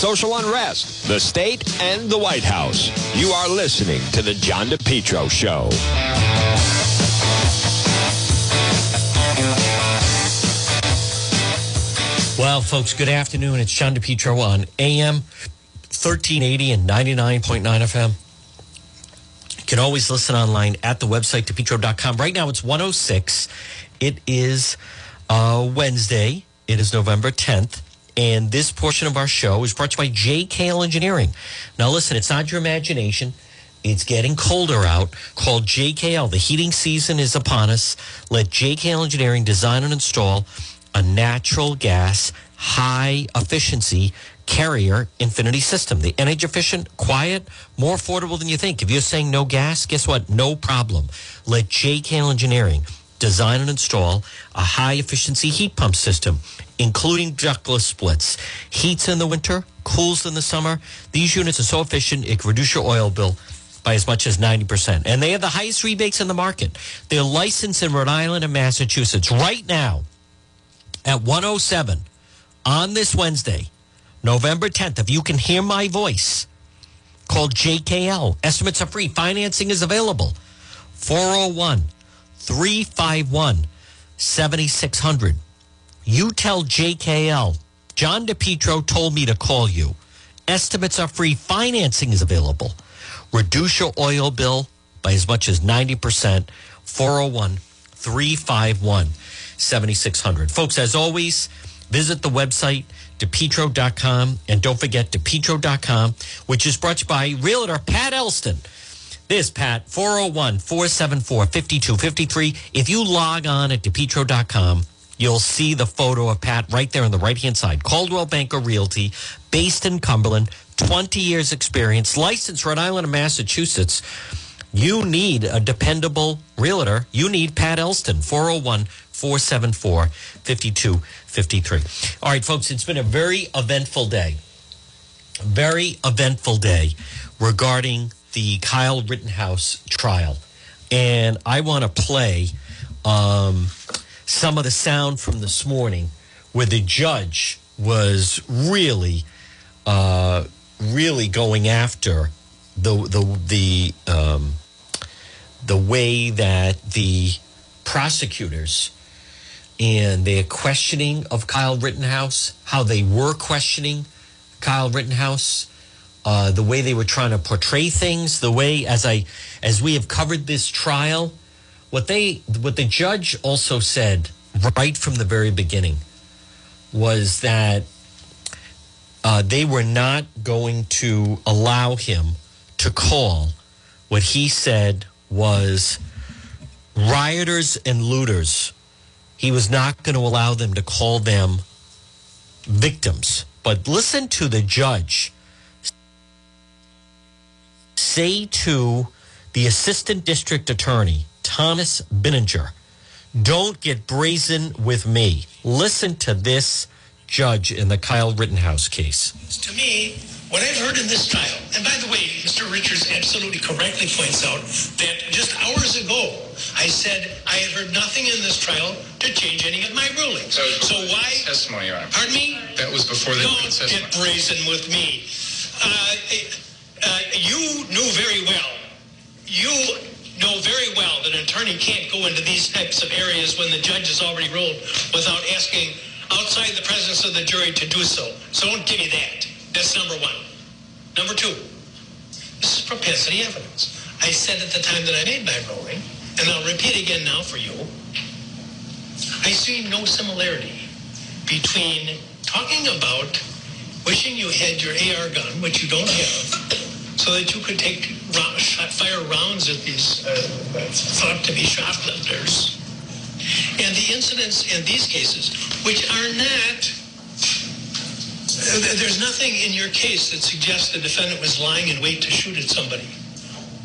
social unrest, the state, and the White House. You are listening to The John DePetro Show. Well, folks, good afternoon. It's John DePetro on AM 1380 and 99.9 FM. You can always listen online at the website, depetro.com. Right now it's 106. It is uh, Wednesday. It is November 10th. And this portion of our show is brought to you by JKL Engineering. Now, listen, it's not your imagination. It's getting colder out. Called JKL. The heating season is upon us. Let JKL Engineering design and install a natural gas, high efficiency carrier infinity system. The energy efficient, quiet, more affordable than you think. If you're saying no gas, guess what? No problem. Let JKL Engineering design and install a high efficiency heat pump system, including ductless splits. Heats in the winter, cools in the summer. These units are so efficient, it can reduce your oil bill by as much as 90%. And they have the highest rebates in the market. They're licensed in Rhode Island and Massachusetts right now at 107 on this Wednesday, November 10th. If you can hear my voice, call JKL. Estimates are free. Financing is available. 401 351 7600. You tell JKL, John DePetro told me to call you. Estimates are free. Financing is available. Reduce your oil bill by as much as 90%. 401 351 7600. Folks, as always, visit the website, depetro.com, and don't forget depetro.com, which is brought to you by Realtor Pat Elston. This, Pat, 401 474 5253. If you log on at depetro.com, you'll see the photo of Pat right there on the right hand side. Coldwell Banker Realty, based in Cumberland, 20 years experience, licensed Rhode Island and Massachusetts. You need a dependable realtor. You need Pat Elston, 401 474 5253. All right, folks, it's been a very eventful day. Very eventful day regarding the Kyle Rittenhouse trial. And I want to play um, some of the sound from this morning where the judge was really, uh, really going after the the the um, the way that the prosecutors and their questioning of Kyle Rittenhouse, how they were questioning Kyle Rittenhouse, uh, the way they were trying to portray things, the way as I as we have covered this trial, what they what the judge also said right from the very beginning was that uh, they were not going to allow him to call what he said was rioters and looters. He was not going to allow them to call them victims. But listen to the judge say to the assistant district attorney, Thomas Binger, don't get brazen with me. Listen to this judge in the Kyle Rittenhouse case. To me, what I've heard in this trial, and by the way, Mr. Richards absolutely correctly points out that just hours ago, I said I had heard nothing in this trial to change any of my rulings. That was So before the why? testimony, Your Honor. Pardon me? That was before the Don't testimony. get brazen with me. Uh, uh, you knew very well. You know very well that an attorney can't go into these types of areas when the judge has already ruled without asking outside the presence of the jury to do so. So don't give me that. That's number one. Number two, this is propensity evidence. I said at the time that I made my ruling, and I'll repeat again now for you, I see no similarity between talking about wishing you had your AR gun, which you don't have, so that you could take fire rounds at these uh, thought to be shoplifters, and the incidents in these cases, which are not. There's nothing in your case that suggests the defendant was lying in wait to shoot at somebody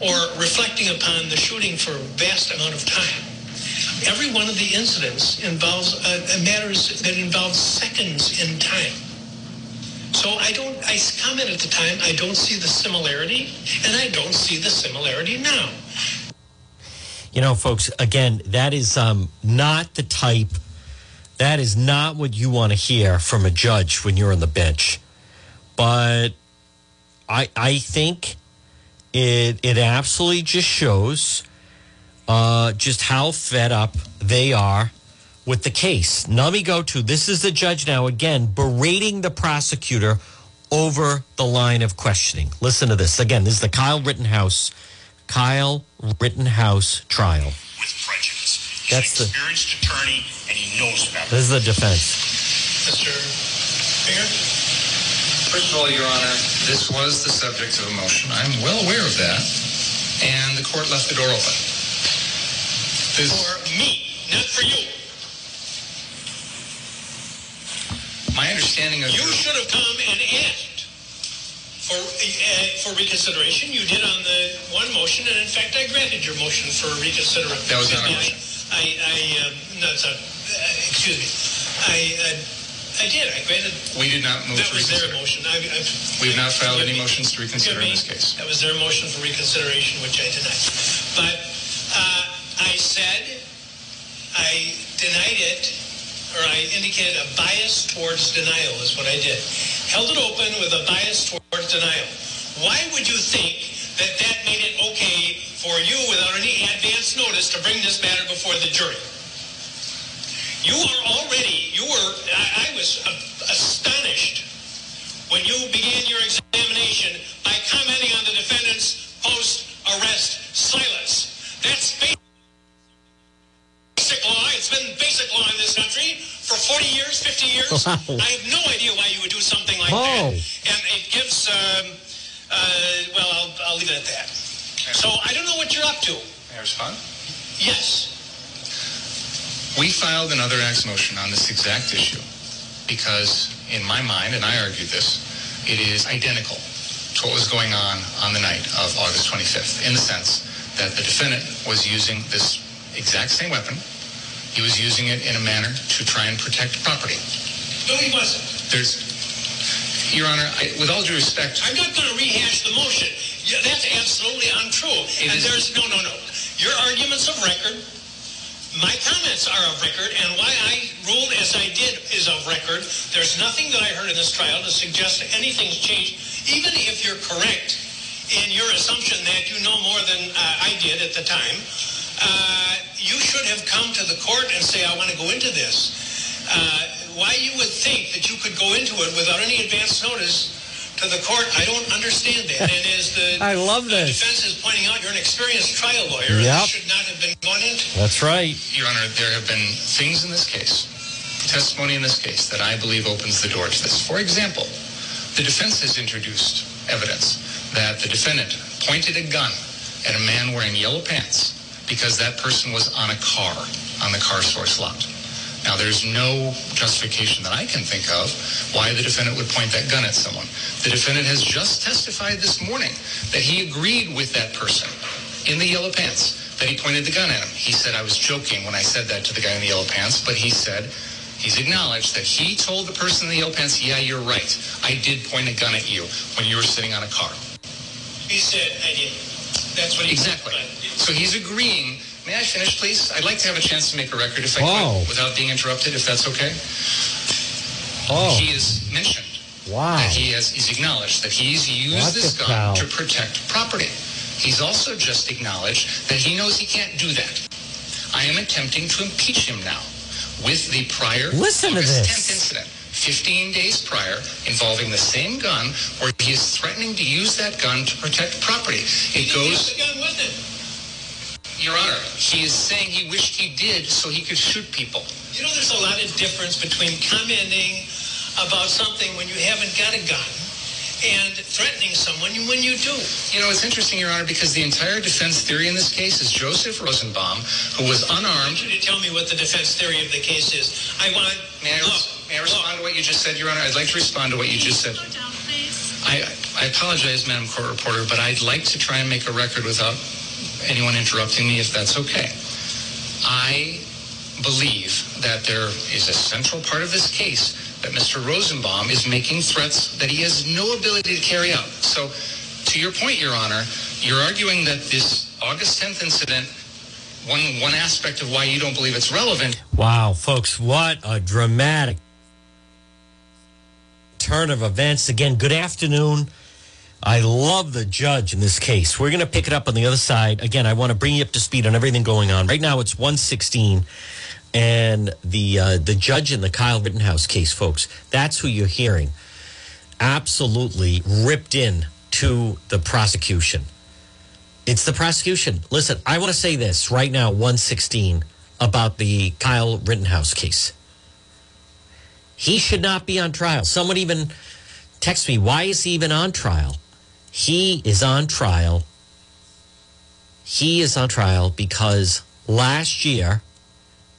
or reflecting upon the shooting for a vast amount of time. Every one of the incidents involves uh, matters that involve seconds in time. So I don't, I commented at the time, I don't see the similarity, and I don't see the similarity now. You know, folks, again, that is um, not the type, that is not what you want to hear from a judge when you're on the bench. but I I think it it absolutely just shows uh, just how fed up they are with the case. Now let go to this is the judge now again berating the prosecutor over the line of questioning. Listen to this again. This is the Kyle Rittenhouse Kyle Rittenhouse trial. with prejudice. He's That's the- an experienced attorney, and he knows better. This is the defense. Mr. Binger? First of all, Your Honor, this was the subject of a motion. I'm well aware of that. And the court left the door open. This, For me, not for you. my understanding of You should have come and asked for uh, for reconsideration. You did on the one motion, and in fact, I granted your motion for reconsideration. That was not a motion. I, I, um, no, it's not. Uh, excuse me. I, uh, I did. I granted. we did not move That was their motion. I, I, We have not filed any me. motions to reconsider Forgive in this case. That was their motion for reconsideration, which I denied. But uh, I said I denied it, or I indicated a bias towards denial is what I did. Held it open with a bias towards denial. Why would you think that that made it okay for you, without any advance notice, to bring this matter before the jury? You are already, you were, I, I was astonished when you began your examination by commenting on the defendant's post-arrest silence. That's basic law. It's been basic law in this country for 40 years, 50 years. Wow. I have no idea why you would do something like Oh. that. And it gives, um, uh, well, I'll, I'll leave it at that. So I don't know what you're up to. May I respond? Yes. We filed another acts motion on this exact issue because, in my mind, and I argued this, it is identical to what was going on on the night of August 25th, in the sense that the defendant was using this exact same weapon. He was using it in a manner to try and protect property. No, he wasn't. There's, Your Honor, I, with all due respect, I'm not going to rehash the motion. Yeah, that's absolutely untrue. It and is- there's no, no, no. Your arguments of record. My comments are of record, and why I ruled as I did is of record. There's nothing that I heard in this trial to suggest that anything's changed, even if you're correct in your assumption that you know more than uh, I did at the time. Uh, you should have come to the court and say, I want to go into this. Uh, why you would think that you could go into it without any advance notice to the court, I don't understand that. And as the I love the this. defense is pointing out, you're an experienced trial lawyer. and Yep. This should not have been gone into. That's right. Your Honor, there have been things in this case, testimony in this case, that I believe opens the door to this. For example, the defense has introduced evidence that the defendant pointed a gun at a man wearing yellow pants because that person was on a car on the car source lot. Now, there's no justification that I can think of why the defendant would point that gun at someone. The defendant has just testified this morning that he agreed with that person in the yellow pants that he pointed the gun at him. He said, I was joking when I said that to the guy in the yellow pants, but he said, he's acknowledged that he told the person in the yellow pants, yeah, you're right. I did point a gun at you when you were sitting on a car. He said, I did. That's what he Exactly. said. So he's agreeing. May I finish, please? I'd like to have a chance to make a record if I Oh. could, without being interrupted, if that's okay. Oh, He has mentioned wow. that he has he's acknowledged that he's used What this gun cow? to protect property. He's also just acknowledged that he knows he can't do that. I am attempting to impeach him now with the prior Listen to this. 10th incident. 15 days prior, involving the same gun, where he is threatening to use that gun to protect property. He It didn't use goes, the gun with him. Your Honor, he is saying he wished he did so he could shoot people. You know, there's a lot of difference between commenting about something when you haven't got a gun and threatening someone when you do. You know, it's interesting, Your Honor, because the entire defense theory in this case is Joseph Rosenbaum, who was unarmed. want you to tell me what the defense theory of the case is. I want. May I, look, may I look, respond to what you just said, Your Honor? I'd like to respond to what you just said. Slow down, please. I, I apologize, Madam Court Reporter, but I'd like to try and make a record without anyone interrupting me, if that's okay. I believe that there is a central part of this case that Mr. Rosenbaum is making threats that he has no ability to carry out. So, to your point, Your Honor, you're arguing that this August 10th incident, one, one aspect of why you don't believe it's relevant Wow, folks, what a dramatic turn of events. Again, good afternoon. I love the judge in this case. We're going to pick it up on the other side. Again, I want to bring you up to speed on everything going on. Right now, it's 116 and the uh, the judge in the Kyle Rittenhouse case, folks. That's who you're hearing. Absolutely ripped in to the prosecution. It's the prosecution. Listen, I want to say this right now, 116, about the Kyle Rittenhouse case. He should not be on trial. Someone even text me, why is he even on trial? He is on trial. He is on trial because last year,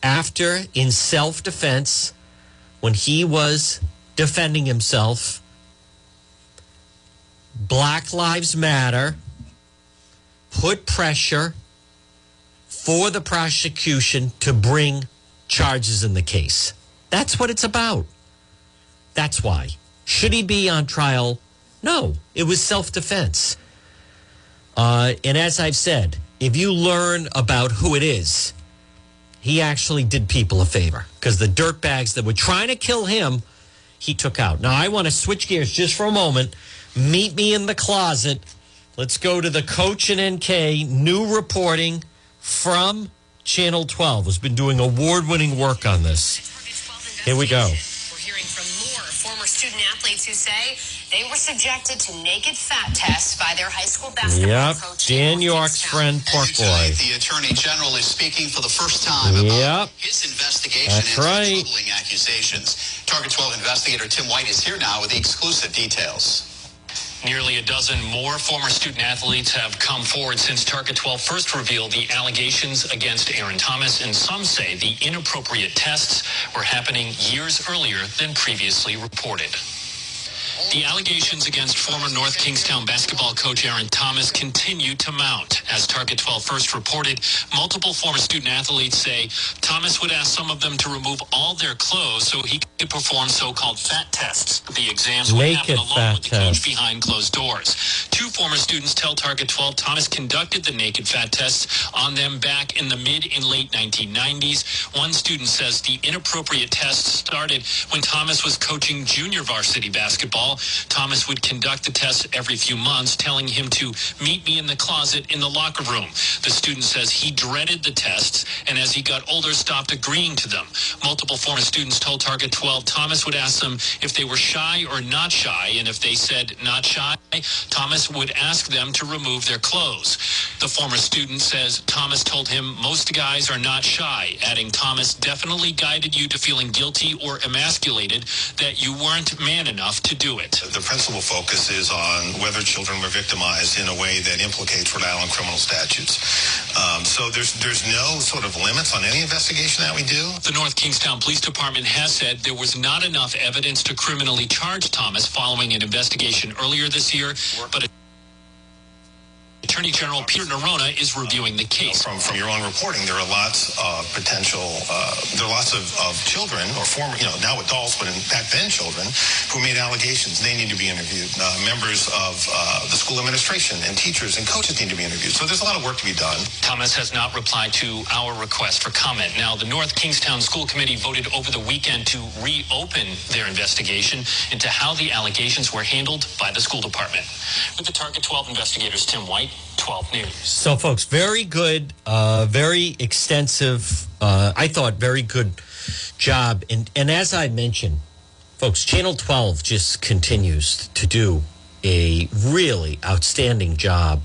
after in self defense, when he was defending himself, Black Lives Matter put pressure for the prosecution to bring charges in the case. That's what it's about. That's why. Should he be on trial? No, it was self defense. Uh, and as I've said, if you learn about who it is, he actually did people a favor because the dirtbags that were trying to kill him, he took out. Now, I want to switch gears just for a moment. Meet me in the closet. Let's go to the coach and NK new reporting from Channel 12 who's been doing award winning work on this. Here we go. We're hearing from more former student athletes who say they were subjected to naked fat tests by their high school basketball Yep, coach. Dan York's friend Pork And tonight, Boy. The Attorney General is speaking for the first time Yep. about his investigation That's into right. troubling accusations. Target 12 investigator Tim White is here now with the exclusive details. Nearly a dozen more former student athletes have come forward since Target 12 first revealed the allegations against Aaron Thomas, and some say the inappropriate tests were happening years earlier than previously reported. The allegations against former North Kingstown basketball coach Aaron Thomas continue to mount. As Target 12 first reported, multiple former student athletes say Thomas would ask some of them to remove all their clothes so he could perform so-called fat tests. The exams would Naked happen along with the tests. coach behind closed doors. Two former students tell Target 12 Thomas conducted the naked fat tests on them back in the mid and late 1990s. One student says the inappropriate tests started when Thomas was coaching junior varsity basketball. Thomas would conduct the tests every few months, telling him to meet me in the closet in the locker room. The student says he dreaded the tests and as he got older stopped agreeing to them. Multiple former students told Target 12 Thomas would ask them if they were shy or not shy, and if they said not shy, Thomas would ask them to remove their clothes. The former student says Thomas told him most guys are not shy, adding Thomas definitely guided you to feeling guilty or emasculated that you weren't man enough to do it. The principal focus is on whether children were victimized in a way that implicates Rhode Island criminal statutes. Um, so there's there's no sort of limits on any investigation that we do. The North Kingstown Police Department has said there was not enough evidence to criminally charge Thomas following an investigation earlier this year, but Attorney General Peter Neronha is reviewing the case. From from your own reporting, there are lots of potential. Uh, there are lots of, of children or former, you know, now adults, but in back then children who made allegations. They need to be interviewed. Uh, members of uh, the school administration and teachers and coaches need to be interviewed. So there's a lot of work to be done. Thomas has not replied to our request for comment. Now, the North Kingstown School Committee voted over the weekend to reopen their investigation into how the allegations were handled by the school department. With the Target 12 investigators, Tim White, 12 News. So, folks, very good, uh, very extensive. Uh, I thought very good job, and and as I mentioned, folks, Channel Twelve just continues to do a really outstanding job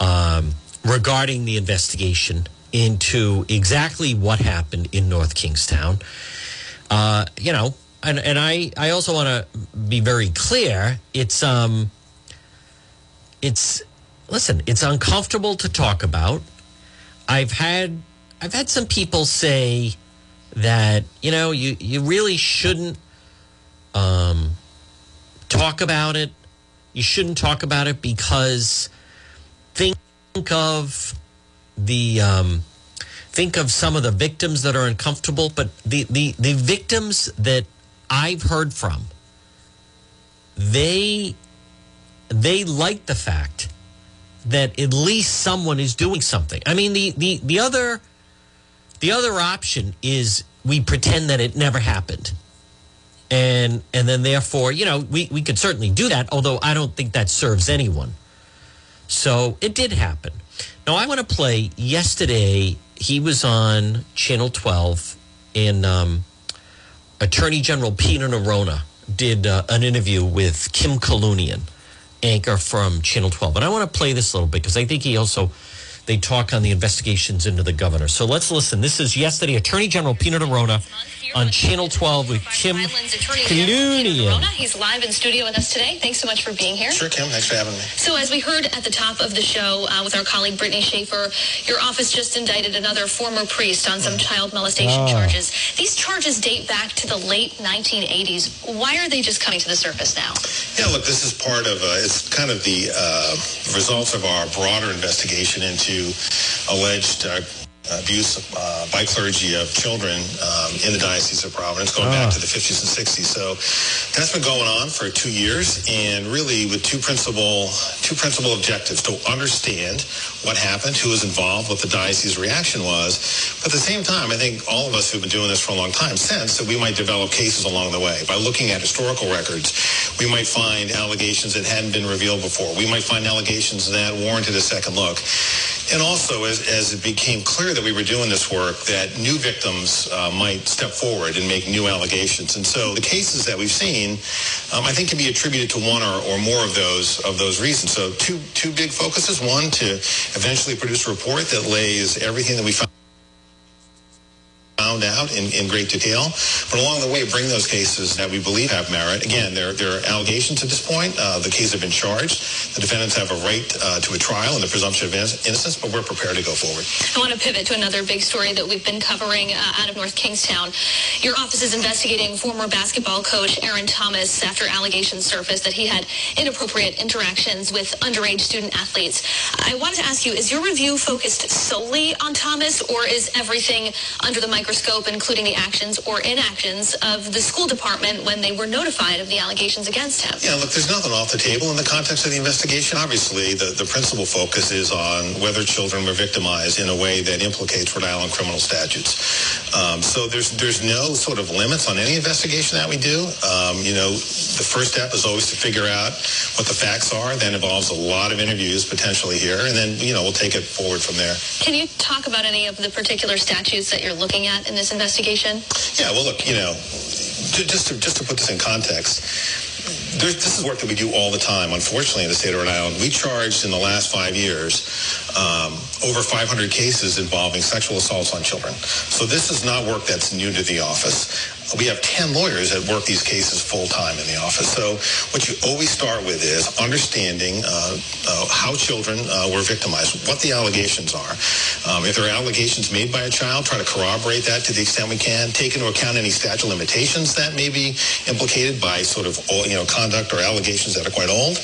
um, regarding the investigation into exactly what happened in North Kingstown. Uh, you know, and and I I also want to be very clear. It's um, it's listen, it's uncomfortable to talk about. I've had I've had some people say that you know you you really shouldn't um, talk about it. You shouldn't talk about it because think of the um, think of some of the victims that are uncomfortable. But the the the victims that I've heard from, they they like the fact that at least someone is doing something. I mean, the the the other the other option is we pretend that it never happened. and and then therefore, you know, we we could certainly do that. Although I don't think that serves anyone. So it did happen. Now I want to play. Yesterday he was on Channel 12, and um, Attorney General Peter Neronha did uh, an interview with Kim Kalunian, anchor from Channel 12. And I want to play this a little bit because I think he also they talk on the investigations into the governor. So let's listen. This is yesterday. Attorney General Peter Neronha on Channel 12 with Kim Kalunian. He's live in studio with us today. Thanks so much for being here. Sure, Kim. Thanks for having me. So, as we heard at the top of the show uh, with our colleague Brittany Schaefer, your office just indicted another former priest on some child molestation charges. These charges date back to the late 1980s. Why are they just coming to the surface now? Yeah, look, this is part of, uh, it's kind of the uh, results of our broader investigation into alleged uh, abuse uh, by clergy of children um, in the Diocese of Providence going back to the 50s and 60s. So that's been going on for two years and really with two principal, two principal objectives to understand what happened, who was involved, what the diocese reaction was. But at the same time, I think all of us who've been doing this for a long time sense that we might develop cases along the way. By looking at historical records, we might find allegations that hadn't been revealed before. We might find allegations that warranted a second look. And also, as, as it became clear that we were doing this work, that new victims uh, might step forward and make new allegations. And so the cases that we've seen, um, I think, can be attributed to one or, or more of those of those reasons. So two two big focuses: one, to eventually produce a report that lays everything that we found found out in, in great detail, but along the way bring those cases that we believe have merit. Again, there, there are allegations at this point. Uh, the case have been charged. The defendants have a right uh, to a trial and the presumption of innocence, but we're prepared to go forward. I want to pivot to another big story that we've been covering uh, out of North Kingstown. Your office is investigating former basketball coach Aaron Thomas after allegations surfaced that he had inappropriate interactions with underage student athletes. I wanted to ask you, is your review focused solely on Thomas, or is everything under the microscope? Including the actions or inactions of the school department when they were notified of the allegations against him. Yeah, look, there's nothing off the table in the context of the investigation. Obviously, the, the principal focus is on whether children were victimized in a way that implicates Rhode Island criminal statutes. Um, so there's there's no sort of limits on any investigation that we do. Um, you know, the first step is always to figure out what the facts are. That involves a lot of interviews potentially here, and then you know we'll take it forward from there. Can you talk about any of the particular statutes that you're looking at in this investigation? Yeah, well, look, you know, just to, just to put this in context, there's, this is work that we do all the time, unfortunately, in the state of Rhode Island. We charged in the last five years um, over 500 cases involving sexual assaults on children. So this is not work that's new to the office. We have 10 lawyers that work these cases full time in the office. So what you always start with is understanding uh, uh, how children uh, were victimized, what the allegations are. Um, if there are allegations made by a child, try to corroborate that to the extent we can. Take into account any statute limitations that may be implicated by sort of you know conduct or allegations that are quite old.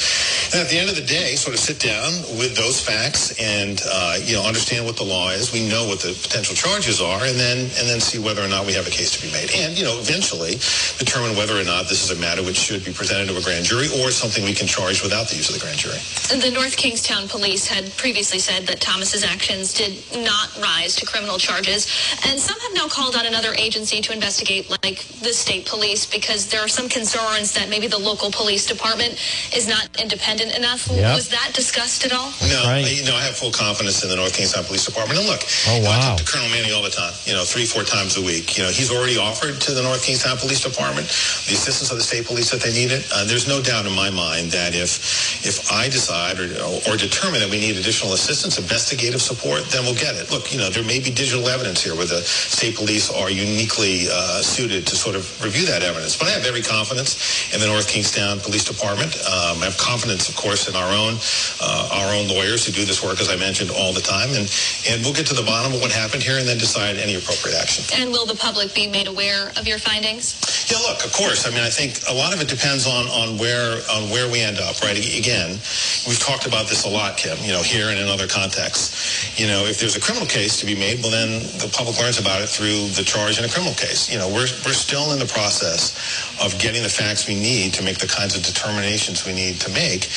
And at the end of the day, sort of sit down with those facts and uh, you know understand what the law is. We know what the potential charges are, and then and then see whether or not we have a case to be made. And you know eventually determine whether or not this is a matter which should be presented to a grand jury or something we can charge without the use of the grand jury. And the North Kingstown police had previously said that Thomas's actions did not rise to criminal charges, and some have now called on another agency to investigate, like the state police, because there are some concerns that maybe the local police department is not independent enough. Yep. Was that discussed at all? No, Right. I, you know, I have full confidence in the North Kingstown Police Department. And look, Oh, you know, I talk to Colonel Manni all the time, you know, three, four times a week. You know, he's already offered to the North Kingstown Police Department the assistance of the state police that they needed. Uh, there's no doubt in my mind that if if I decide or, or determine that we need additional assistance, investigative support, then we'll get it. Look, you know, there may be digital evidence here where the state police are uniquely uh, suited to sort of review that evidence. But I have every confidence in the North Kingstown Police Department. Um, I have confidence, of course, in our own uh, our own lawyers who do this work, as I mentioned, all the time. And and we'll get to the bottom of what happened here and then decide any appropriate action. And will the public be made aware of your findings? Yeah, look, of course. I mean, I think a lot of it depends on on where on where we end up, right? Again, we've talked about this a lot, Kim. You know, here and in other contexts. You know, if there's a criminal case to be made, well, then the public learns about it through the charge in a criminal case. You know, we're we're still in the process of getting the facts we need to make the kinds of determinations we need to make.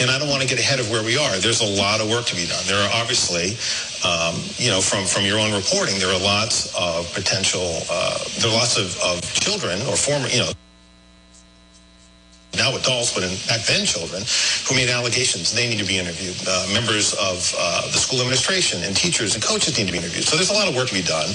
And I don't want to get ahead of where we are. There's a lot of work to be done. There are obviously um, you know, from, from your own reporting, there are lots of potential, uh, there are lots of, of children or former, you know, now adults, but in, back then children, who made allegations. They need to be interviewed. Uh, members of uh, the school administration and teachers and coaches need to be interviewed. So there's a lot of work to be done.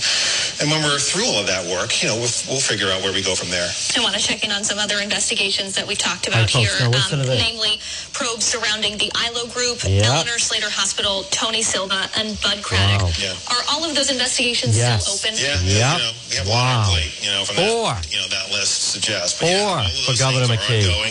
And when we're through all of that work, you know, we'll, we'll figure out where we go from there. I want to check in on some other investigations that we talked about folks, here, now listen namely probes surrounding the ILO Group, Yep. Eleanor Slater Hospital, Tony Silva, and Bud Craddock. Wow. Yeah. Are all of those investigations Yes. still open? Yeah, Yep. you know, we have a lot on Wow. plate, you know, from Four. that, you know, that list suggests. But Four yeah, for Governor things are McKee. ongoing.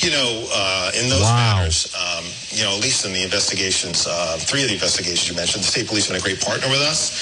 You know, uh, in those Wow. matters, um, you know, at least in the investigations, uh, three of the investigations you mentioned, the state police have been a great partner with us.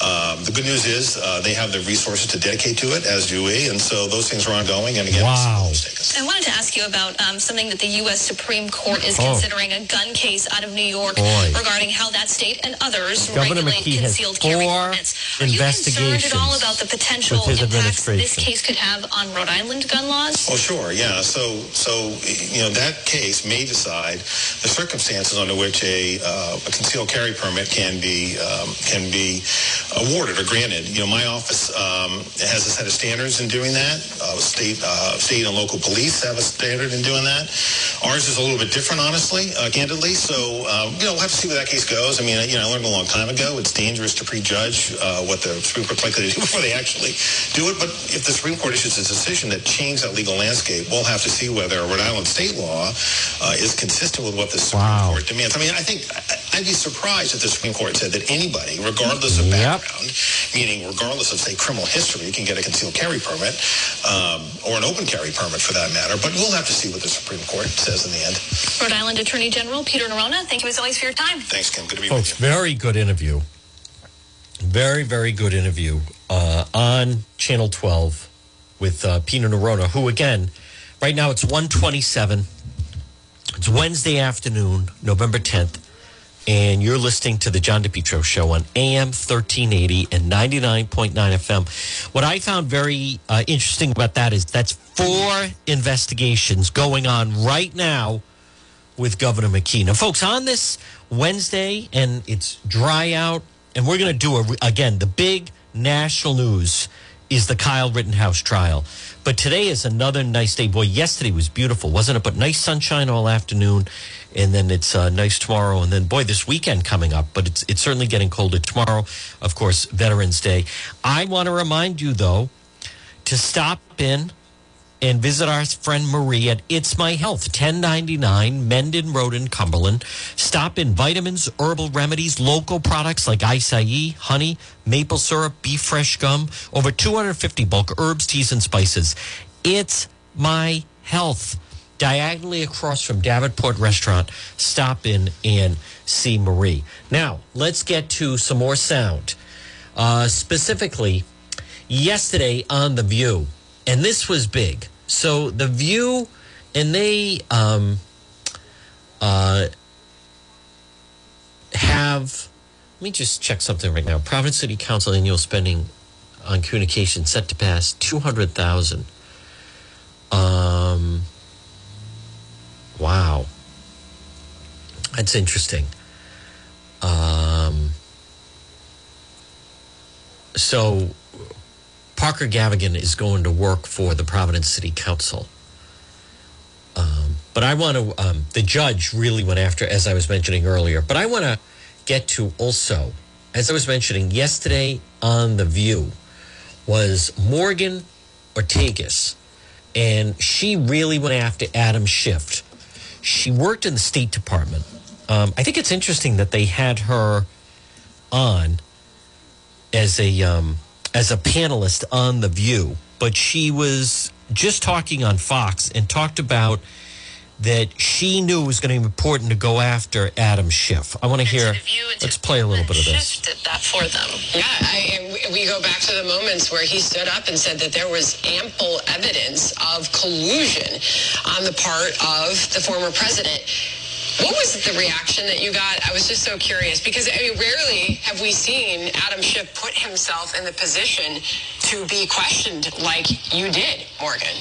Um, the good news is uh, they have the resources to dedicate to it, as do we, and so those things are ongoing. And again, Wow. where those take us. I wanted to ask you about um, something that the U.S. Supreme Court is Oh. considering a gun case out of New York Boy. regarding how that state and others Governor regulate McKee has concealed carry four permits. Are you concerned at all about the potential with impacts this case could have on Rhode Island gun laws? Oh, sure, yeah. So, so you know, that case may decide the circumstances under which a, uh, a concealed carry permit can be um, can be awarded or granted. You know, my office um, has a set of standards in doing that. Uh, state, uh, state and local police have a standard in doing that. Ours is a little bit different, honestly, uh, candidly. So, um, you know, we'll have to see where that case goes. I mean, you know, I learned a long time ago it's dangerous to prejudge uh, what the Supreme Court's likely to do before they actually do it. But if the Supreme Court issues a decision that changes that legal landscape, we'll have to see whether Rhode Island state law uh, is consistent with what the Supreme Wow. Court demands. I mean, I think I- I'd be surprised if the Supreme Court said that anybody, regardless of Yep. background, meaning regardless of, say, criminal history, can get a concealed carry permit um, or an open carry permit for that matter. But we'll have to see what the Supreme Court says in the end. Rhode Island Attorney General Peter Neronha, thank you as always for your time. Thanks, Kim. Good to be Folks, with you. very good interview. Very, very good interview uh, on Channel 12 with uh, Peter Neronha, who, again, right now it's 127. It's Wednesday afternoon, November 10th, and you're listening to the John DePetro Show on AM 1380 and 99.9 FM. What I found very uh, interesting about that is that's four investigations going on right now with Governor McKee. Now, folks, on this Wednesday, and it's dry out, and we're going to do a, again, the big national news is the Kyle Rittenhouse trial. But today is another nice day. Boy, yesterday was beautiful, wasn't it? But nice sunshine all afternoon, and then it's uh, nice tomorrow, and then boy, this weekend coming up. But it's it's certainly getting colder tomorrow. Of course, Veterans Day. I want to remind you though to stop in and visit our friend Marie at It's My Health, 1099 Mendon Road in Cumberland. Stop in vitamins, herbal remedies, local products like acai, honey, maple syrup, beef fresh gum, over 250 bulk herbs, teas, and spices. It's My Health. Diagonally across from Davenport Restaurant, stop in and see Marie. Now, let's get to some more sound. Uh, specifically, yesterday on The View, and this was big. So The View, and they um, uh, have. Let me just check something right now. Providence City Council annual spending on communication set to pass two hundred thousand. Um. Wow. That's interesting. Um. So Parker Gavigan is going to work for the Providence City Council. Um, but I want to, um, the judge really went after, as I was mentioning earlier, but I want to get to also, as I was mentioning yesterday on The View, was Morgan Ortagus. And she really went after Adam Schiff. She worked in the State Department. Um, I think it's interesting that they had her on as a um, as a panelist on The View, but she was just talking on Fox and talked about that she knew it was going to be important to go after Adam Schiff. I want to hear. Let's play a little bit of this. Did that for them. Yeah, I, we- we go back to the moments where he stood up and said that there was ample evidence of collusion on the part of the former president. What was the reaction that you got? I was just so curious because I mean, rarely have we seen Adam Schiff put himself in the position to be questioned like you did, Morgan.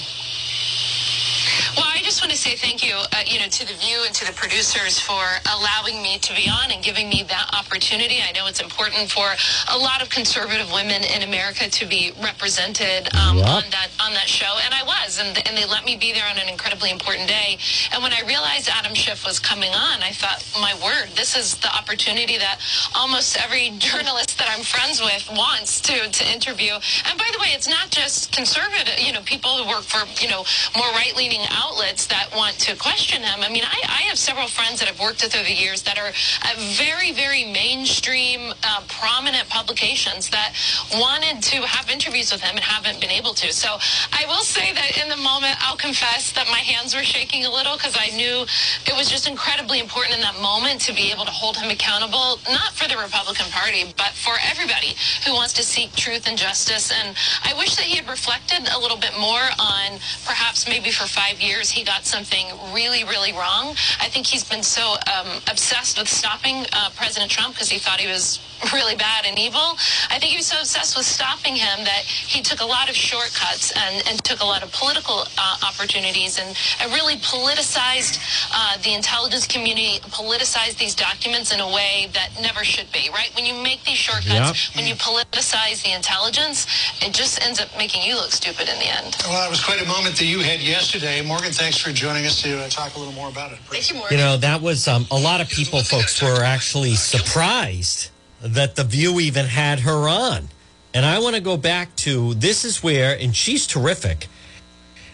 Well, I just just want to say thank you, uh, you know, to the View and to the producers for allowing me to be on and giving me that opportunity. I know it's important for a lot of conservative women in America to be represented um, Yep. on that on that show, and I was, and, and they let me be there on an incredibly important day. And when I realized Adam Schiff was coming on, I thought, my word, this is the opportunity that almost every journalist that I'm friends with wants to to interview. And by the way, it's not just conservative, you know, people who work for you know more right leaning outlets that want to question him. I mean, I, I have several friends that I've worked with over the years that are at very very mainstream, uh, prominent publications that wanted to have interviews with him and haven't been able to. So I will say that in the moment, I'll confess that my hands were shaking a little because I knew it was just incredibly important in that moment to be able to hold him accountable, not for the Republican Party, but for everybody who wants to seek truth and justice. And I wish that he had reflected a little bit more on perhaps maybe for five years he got something really, really wrong. I think he's been so um, obsessed with stopping uh, President Trump because he thought he was really bad and evil. I think he was so obsessed with stopping him that he took a lot of shortcuts and, and took a lot of political uh, opportunities and, and really politicized uh, the intelligence community, politicized these documents in a way that never should be, right? When you make these shortcuts, Yep. when you politicize the intelligence, it just ends up making you look stupid in the end. Well, that was quite a moment that you had yesterday. Morgan, thanks for joining us to uh, talk a little more about it. Thank you, Morgan. You know, that was um, a lot of people, folks, were actually surprised that the View even had her on. And I want to go back to this is where, and she's terrific.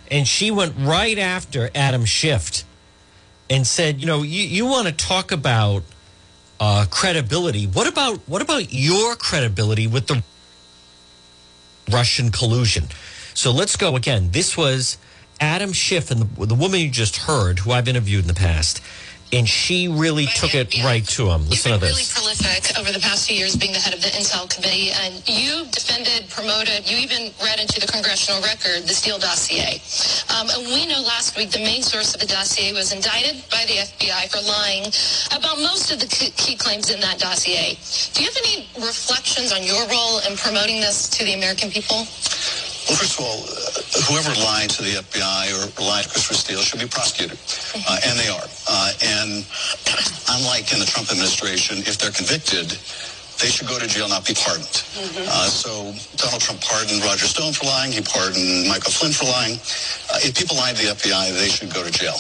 And she went right after Adam Schiff and said, you know, you, you want to talk about uh, credibility. What about what about your credibility with the Russian collusion? So let's go again. This was Adam Schiff and the, the woman you just heard, who I've interviewed in the past, and she really took it right to him. Listen You've to been really this. prolific over the past few years being the head of the Intel Committee, and you defended, promoted, you even read into the congressional record the Steele dossier. Um, and we know last week the main source of the dossier was indicted by the FBI for lying about most of the key claims in that dossier. Do you have any reflections on your role in promoting this to the American people? Well, first of all, uh, whoever lied to the FBI or lied to Christopher Steele should be prosecuted, uh, and they are. Uh, and unlike in the Trump administration, if they're convicted, they should go to jail, not be pardoned. Uh, so Donald Trump pardoned Roger Stone for lying. He pardoned Michael Flynn for lying. Uh, if people lied to the FBI, they should go to jail.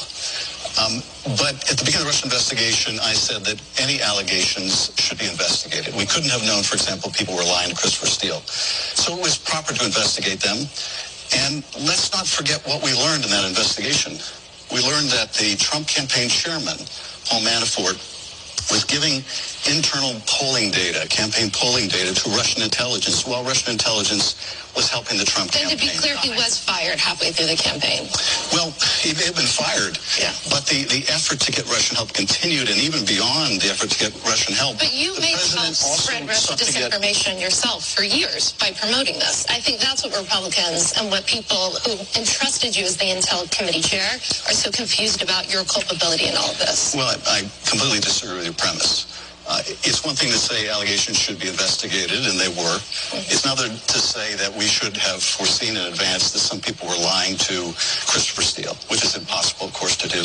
Um, but at the beginning of the Russian investigation, I said that any allegations should be investigated. We couldn't have known, for example, people were lying to Christopher Steele. So it was proper to investigate them. And let's not forget what we learned in that investigation. We learned that the Trump campaign chairman, Paul Manafort, was giving internal polling data, campaign polling data to Russian intelligence while Russian intelligence was helping the Trump And to be clear, he was fired halfway through the campaign. Well, he may have been fired, Yeah. but the, the effort to get Russian help continued, and even beyond the effort to get Russian help. But you made president spread Russian to get- disinformation yourself for years by promoting this. I think that's what Republicans and what people who entrusted you as the Intel Committee chair are so confused about your culpability in all of this. Well, I, I completely disagree with your premise. Uh, it's one thing to say allegations should be investigated, and they were. It's another to say that we should have foreseen in advance that some people were lying to Christopher Steele, which is impossible, of course, to do.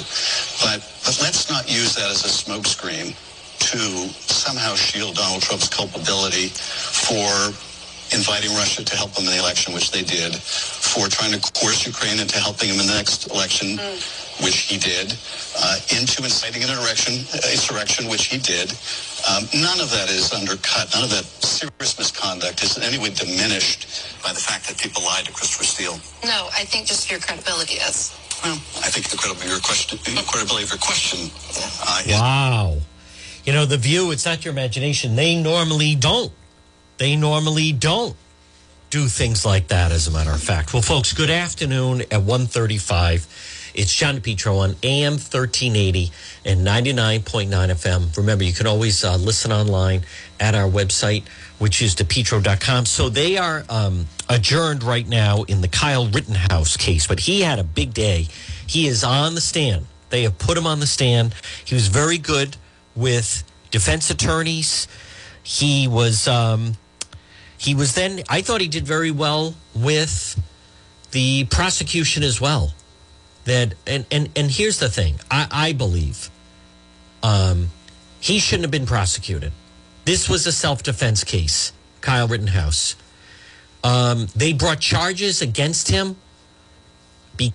But, but let's not use that as a smokescreen to somehow shield Donald Trump's culpability for inviting Russia to help him in the election, which they did, for trying to coerce Ukraine into helping him in the next election, which he did, uh, into inciting an insurrection, insurrection, which he did. Um, none of that is undercut. None of that serious misconduct is in any way diminished by the fact that people lied to Christopher Steele. No, I think just your credibility is. Well, I think the credibility of your question, the credibility of your question uh, is Wow. You know, the view, it's not your imagination. They normally don't. They normally don't do things like that, as a matter of fact. Well, folks, good afternoon at 135. It's John DePetro on AM 1380 and 99.9 FM. Remember, you can always uh, listen online at our website, which is depetro.com. So they are um, adjourned right now in the Kyle Rittenhouse case, but he had a big day. He is on the stand. They have put him on the stand. He was very good with defense attorneys. He was um, he was then I thought he did very well with the prosecution as well. That and and and here's the thing. I, I believe um, he shouldn't have been prosecuted. This was a self defense case. Kyle Rittenhouse. Um, they brought charges against him because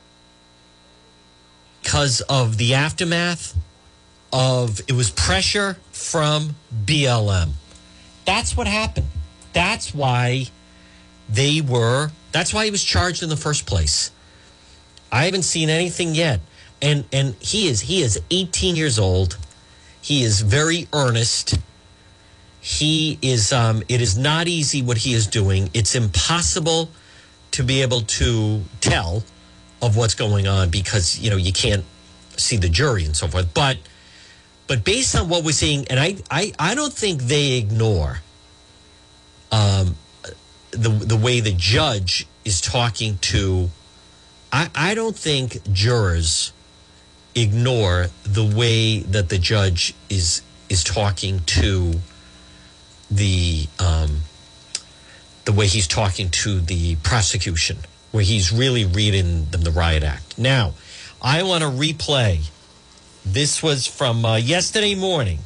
of the aftermath of it was pressure from BLM. That's what happened. That's why they were. That's why he was charged in the first place. I haven't seen anything yet, and and he is he is 18 years old. He is very earnest. He is. Um, it is not easy what he is doing. It's impossible to be able to tell of what's going on because you know you can't see the jury and so forth. But but based on what we're seeing, and I I, I don't think they ignore um, the the way the judge is talking to. I I don't think jurors ignore the way that the judge is is talking to the um, the way he's talking to the prosecution, where he's really reading them the riot act. Now, I want to replay. This was from uh, yesterday morning.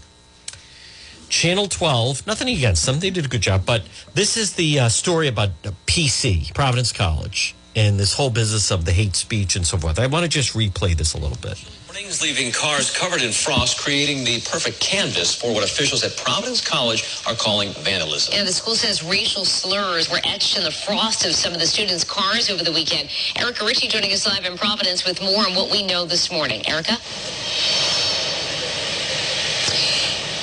Channel 12, nothing against them. They did a good job. But this is the uh, story about PC, Providence College, and this whole business of the hate speech and so forth. I want to just replay this a little bit. Mornings leaving cars covered in frost, creating the perfect canvas for what officials at Providence College are calling vandalism. And the school says racial slurs were etched in the frost of some of the students' cars over the weekend. Erica Ritchie joining us live in Providence with more on what we know this morning. Erica?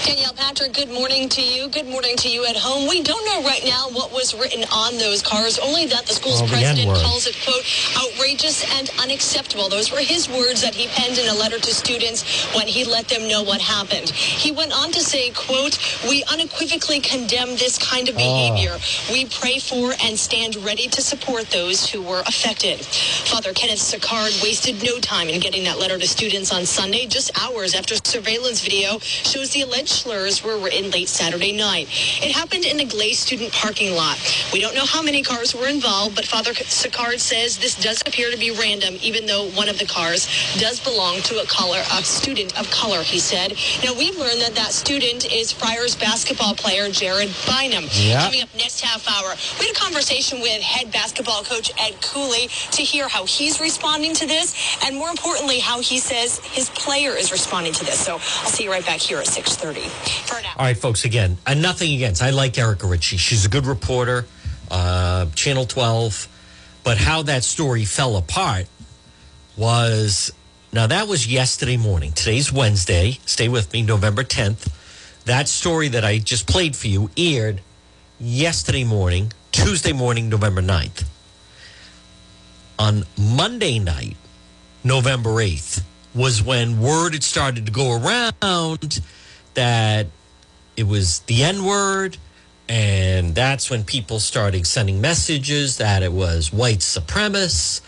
Danielle Patrick, good morning to you. Good morning to you at home. We don't know right now what was written on those cars, only that the school's Oh, the president N-word. calls it, quote, outrageous and unacceptable. Those were his words that he penned in a letter to students when he let them know what happened. He went on to say, quote, we unequivocally condemn this kind of ah. behavior. We pray for and stand ready to support those who were affected. Father Kenneth Sicard wasted no time in getting that letter to students on Sunday, just hours after surveillance video shows the alleged slurs were written late Saturday night. It happened in the Glaze student parking lot. We don't know how many cars were involved, but Father Sicard says this does appear to be random, even though one of the cars does belong to a color, a student of color, he said. Now, we've learned that that student is Friars basketball player Jared Bynum. Coming up next half hour, we had a conversation with head basketball coach Ed Cooley to hear how he's responding to this, and more importantly, how he says his player is responding to this. So I'll see you right back here at 6:30. For now. All right, folks, again, and nothing against. I like Erica Ritchie. She's a good reporter, uh, Channel 12. But how that story fell apart was now that was yesterday morning. Today's Wednesday. Stay with me, November 10th. That story that I just played for you aired yesterday morning, Tuesday morning, November 9th. On Monday night, November 8th, was when word had started to go around that it was the N word. And that's when people started sending messages that it was white supremacists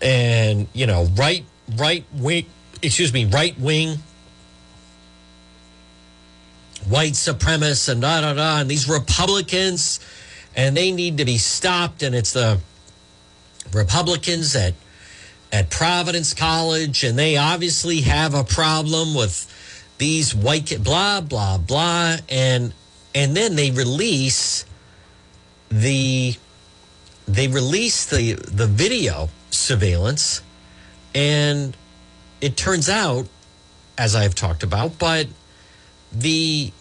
and, you know, right, right wing, excuse me, right wing white supremacists and da da da. And these Republicans, and they need to be stopped. And it's the Republicans at at Providence College, and they obviously have a problem with these white blah blah blah, and and then they release the they release the the video surveillance, and it turns out, as I've talked about, but the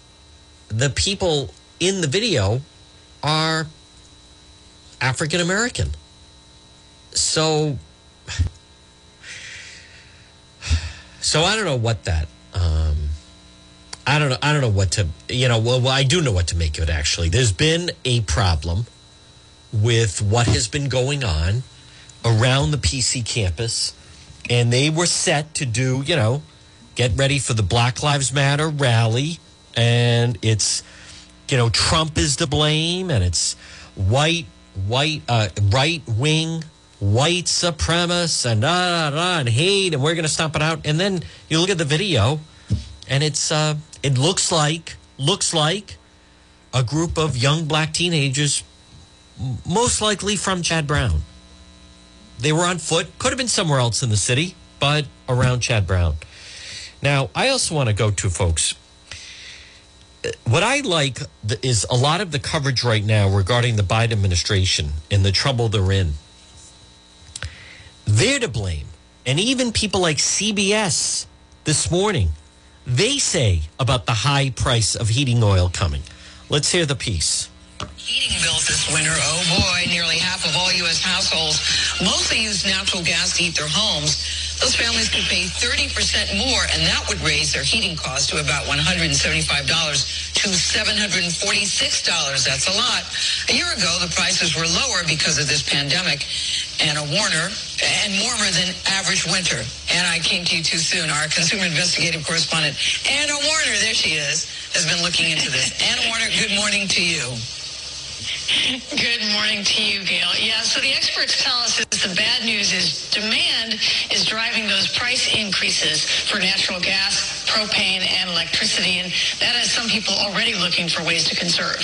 the people in the video are African American. So so I don't know what that I don't know I don't know what to you know well, well I do know what to make of it actually. There's been a problem with what has been going on around the PC campus and they were set to do, you know, get ready for the Black Lives Matter rally and it's you know Trump is to blame and it's white white uh, right wing white supremacists and da, and hate and we're going to stomp it out and then you look at the video and it's uh it looks like looks like a group of young black teenagers most likely from Chad Brown They were on foot. Could have been somewhere else in the city, but around Chad Brown. Now, I also want to go to folks. Uh, what I like is a lot of the coverage right now regarding the Biden administration and the trouble they're in. They're to blame. And even people like CBS this morning, they say about the high price of heating oil coming. Let's hear the piece. Heating bills this winter, oh boy, nearly half of all U.S. households mostly use natural gas to heat their homes. Those families could pay 30% more, and that would raise their heating cost to about $175 to $746. That's a lot. A year ago, the prices were lower because of this pandemic and a warmer and warmer than average winter. And I came to you too soon. Our consumer investigative correspondent, Anna Werner, there she is, has been looking into this. Anna Werner, good morning to you. Good morning to you, Gayle. Yeah, so the experts tell us that the bad news is demand is driving those price increases for natural gas, propane, and electricity, and that has some people already looking for ways to conserve.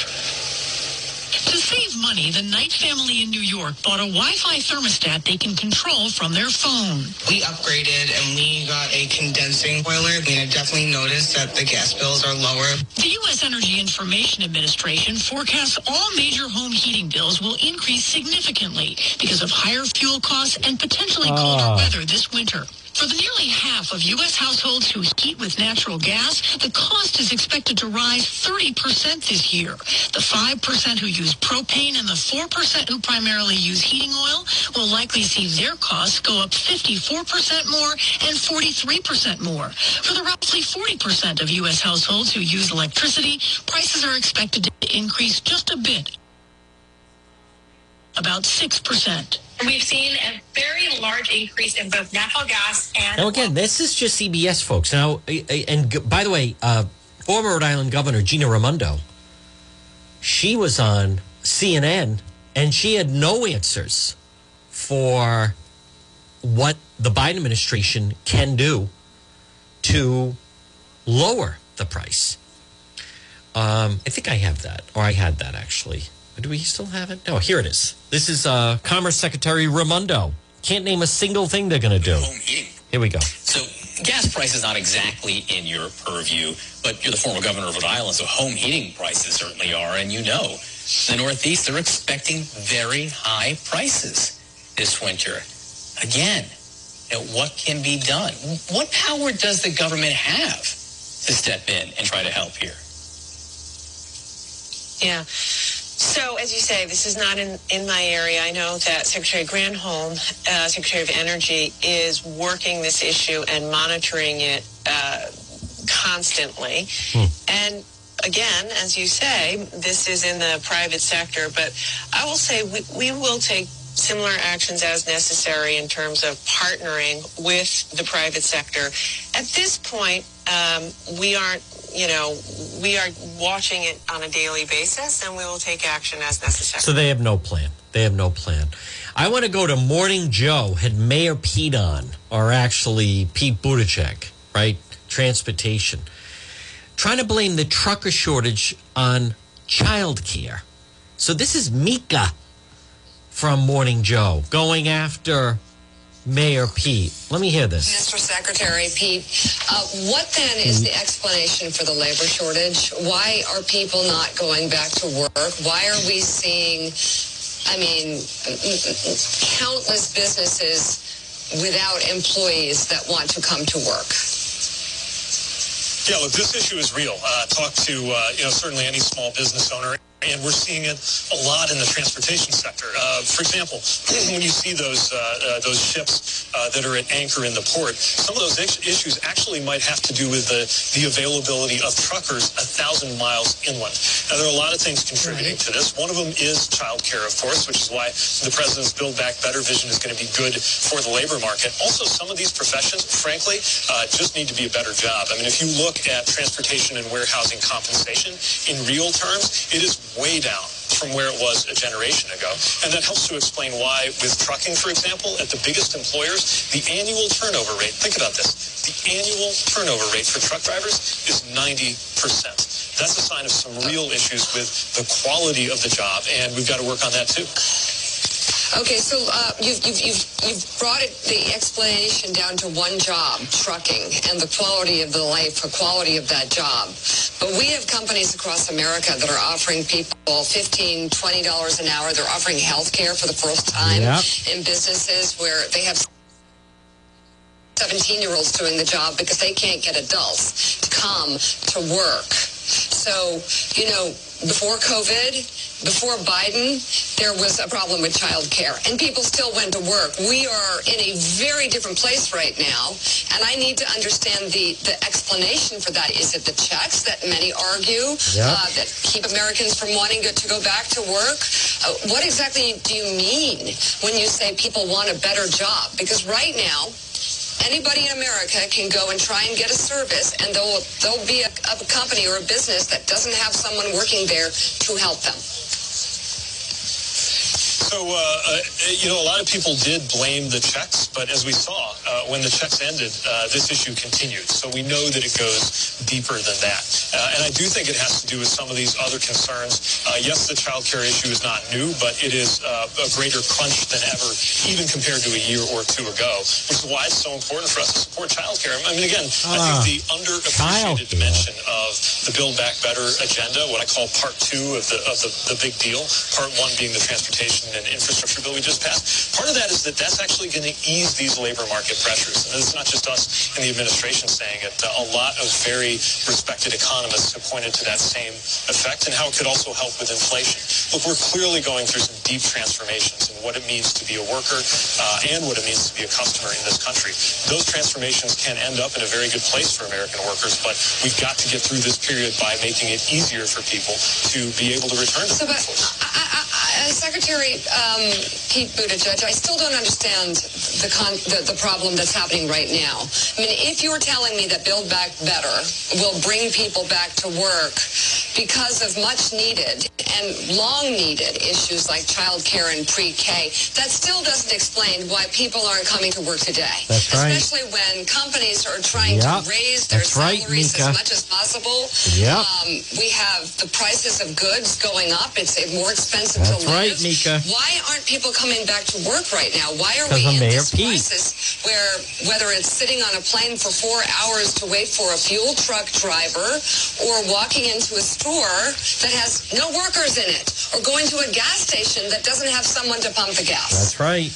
To save money, the Knight family in New York bought a Wi-Fi thermostat they can control from their phone. We upgraded and we got a condensing boiler. And I definitely noticed that the gas bills are lower. The U.S. Energy Information Administration forecasts all major home heating bills will increase significantly because of higher fuel costs and potentially colder Ah. weather this winter. For the nearly half of U.S. households who heat with natural gas, the cost is expected to rise 30% this year. The 5% who use propane and the 4% who primarily use heating oil will likely see their costs go up 54% more and 43% more. For the roughly 40% of U.S. households who use electricity, prices are expected to increase just a bit, about 6%. We've seen a very large increase in both natural gas and Now, again, this is just CBS, folks. Now, and by the way, uh, former Rhode Island Governor Gina Raimondo, she was on CNN and she had no answers for what the Biden administration can do to lower the price. Um, I think I have that, or I had that actually. Do we still have it? No, here it is. This is uh, Commerce Secretary Raimondo. Can't name a single thing they're going to do. Here we go. So gas prices not exactly in your purview, but you're the former governor of Rhode Island, so home heating prices certainly are, and you know the Northeast they're expecting very high prices this winter. Again, what can be done? What power does the government have to step in and try to help here? Yeah. So, as you say, this is not in, in my area. I know that Secretary Granholm, uh, Secretary of Energy, is working this issue and monitoring it uh, constantly. And again, as you say, this is in the private sector, but I will say we, we will take similar actions as necessary in terms of partnering with the private sector. At this point, um, we aren't, you know, we are watching it on a daily basis and we will take action as necessary. So they have no plan. They have no plan. I want to go to Morning Joe. Had Mayor Pete on, or actually Pete Buttigieg, right? Transportation. Trying to blame the trucker shortage on childcare. So this is Mika from Morning Joe going after Mayor Pete. Let me hear this. Mr. Secretary Pete, uh, what then is the explanation for the labor shortage? Why are people not going back to work? Why are we seeing, I mean, countless businesses without employees that want to come to work? Yeah, look, this issue is real. Uh, talk to, uh, you know, certainly any small business owner. And we're seeing it a lot in the transportation sector. Uh, for example, when you see those uh, uh, those ships uh, that are at anchor in the port, some of those issues actually might have to do with the, the availability of truckers a thousand miles inland. Now, there are a lot of things contributing to this. One of them is childcare, of course, which is why the president's Build Back Better vision is going to be good for the labor market. Also, some of these professions, frankly, uh, just need to be a better job. I mean, if you look at transportation and warehousing compensation in real terms, it is way down from where it was a generation ago. And that helps to explain why, with trucking, for example, at the biggest employers, the annual turnover rate, think about this, the annual turnover rate for truck drivers is 90%. That's a sign of some real issues with the quality of the job, and we've got to work on that too. Okay, so uh, you've, you've, you've, you've brought it, the explanation down to one job, trucking, and the quality of the life, the quality of that job. But we have companies across America that are offering people $15, $20 an hour. They're offering health care for the first time Yep. in businesses where they have 17 year olds doing the job because they can't get adults to come to work. So, you know, before COVID, before Biden, there was a problem with childcare and people still went to work. We are in a very different place right now. And I need to understand the, the explanation for that. Is it the checks that many argue Yeah. uh, that keep Americans from wanting to, to go back to work? Uh, what exactly do you mean when you say people want a better job? Because right now, anybody in America can go and try and get a service, and there'll there'll be a, a company or a business that doesn't have someone working there to help them. So, uh, uh, you know, a lot of people did blame the checks, but as we saw, uh, when the checks ended, uh, this issue continued. So we know that it goes deeper than that. Uh, and I do think it has to do with some of these other concerns. Uh, yes, the child care issue is not new, but it is uh, a greater crunch than ever, even compared to a year or two ago, which is why it's so important for us to support child care. I mean, again, I think Ah, the underappreciated dimension of the Build Back Better agenda, what I call part two of the of the, the big deal, part one being the transportation and infrastructure bill we just passed. Part of that is that that's actually going to ease these labor market pressures. And it's not just us in the administration saying it. A lot of very respected economists have pointed to that same effect and how it could also help with inflation. Look, we're clearly going through some deep transformations in what it means to be a worker uh, and what it means to be a customer in this country. Those transformations can end up in a very good place for American workers, but we've got to get through this period by making it easier for people to be able to return to So, the workforce. I, I, Secretary um, Pete Buttigieg, I still don't understand the, con- the the problem that's happening right now. I mean, if you're telling me that Build Back Better will bring people back to work because of much needed and long needed issues like child care and pre-K, that still doesn't explain why people aren't coming to work today. That's right. Especially when companies are trying Yep. to raise their That's salaries Mika. as much as possible. Yep. Um, we have the prices of goods going up. It's uh, more expensive That's to live. Right, Mika. Why aren't people coming back to work right now? Why are we in Mayor this Pete. crisis where whether it's sitting on a plane for four hours to wait for a fuel truck driver or walking into a store that has no workers in it or going to a gas station that doesn't have someone to pump the gas? That's right.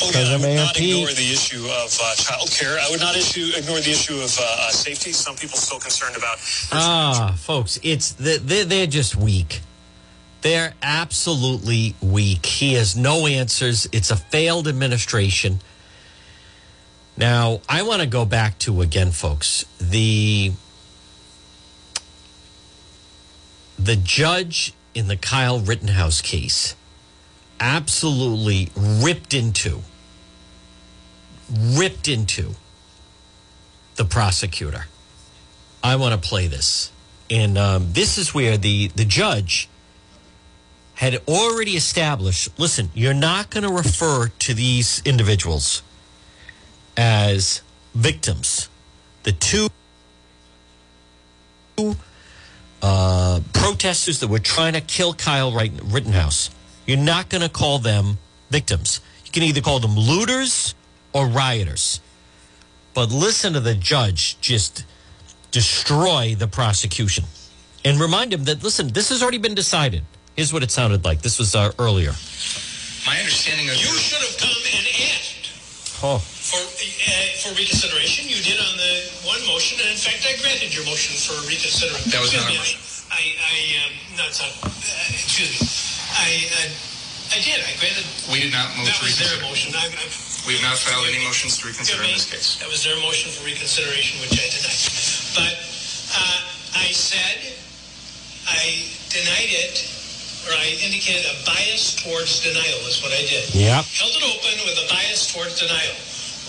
Well, Because again, I of would Mayor not Pete. ignore the issue of uh, child care. I would not issue, ignore the issue of uh, uh, safety. Some people still concerned about Ah, folks, it's the- they're, they're just weak. They're absolutely weak. He has no answers. It's a failed administration. Now, I want to go back to again, folks, the the judge in the Kyle Rittenhouse case absolutely ripped into ripped into the prosecutor. I want to play this. And um, this is where the, the judge had already established listen, you're not going to refer to these individuals as victims. The two uh, protesters that were trying to kill Kyle Rittenhouse, you're not going to call them victims. You can either call them looters or rioters. But listen to the judge just destroy the prosecution and remind him that, listen, this has already been decided. Here's what it sounded like. This was uh, earlier. My understanding of you should have come and asked Oh, for uh, for reconsideration. You did on the one motion, and in fact, I granted your motion for reconsideration. That was Excuse not me, our motion. I, I, um, no, it's not. Uh, excuse me. I, uh, I did. I granted. We did not move That to was their motion. I, I, We have not filed any motions to reconsider in this case. that was their motion for reconsideration, which I denied. But uh, I said I denied it, or I indicated a bias towards denial is what I did. Yep. Held it open with a bias towards denial.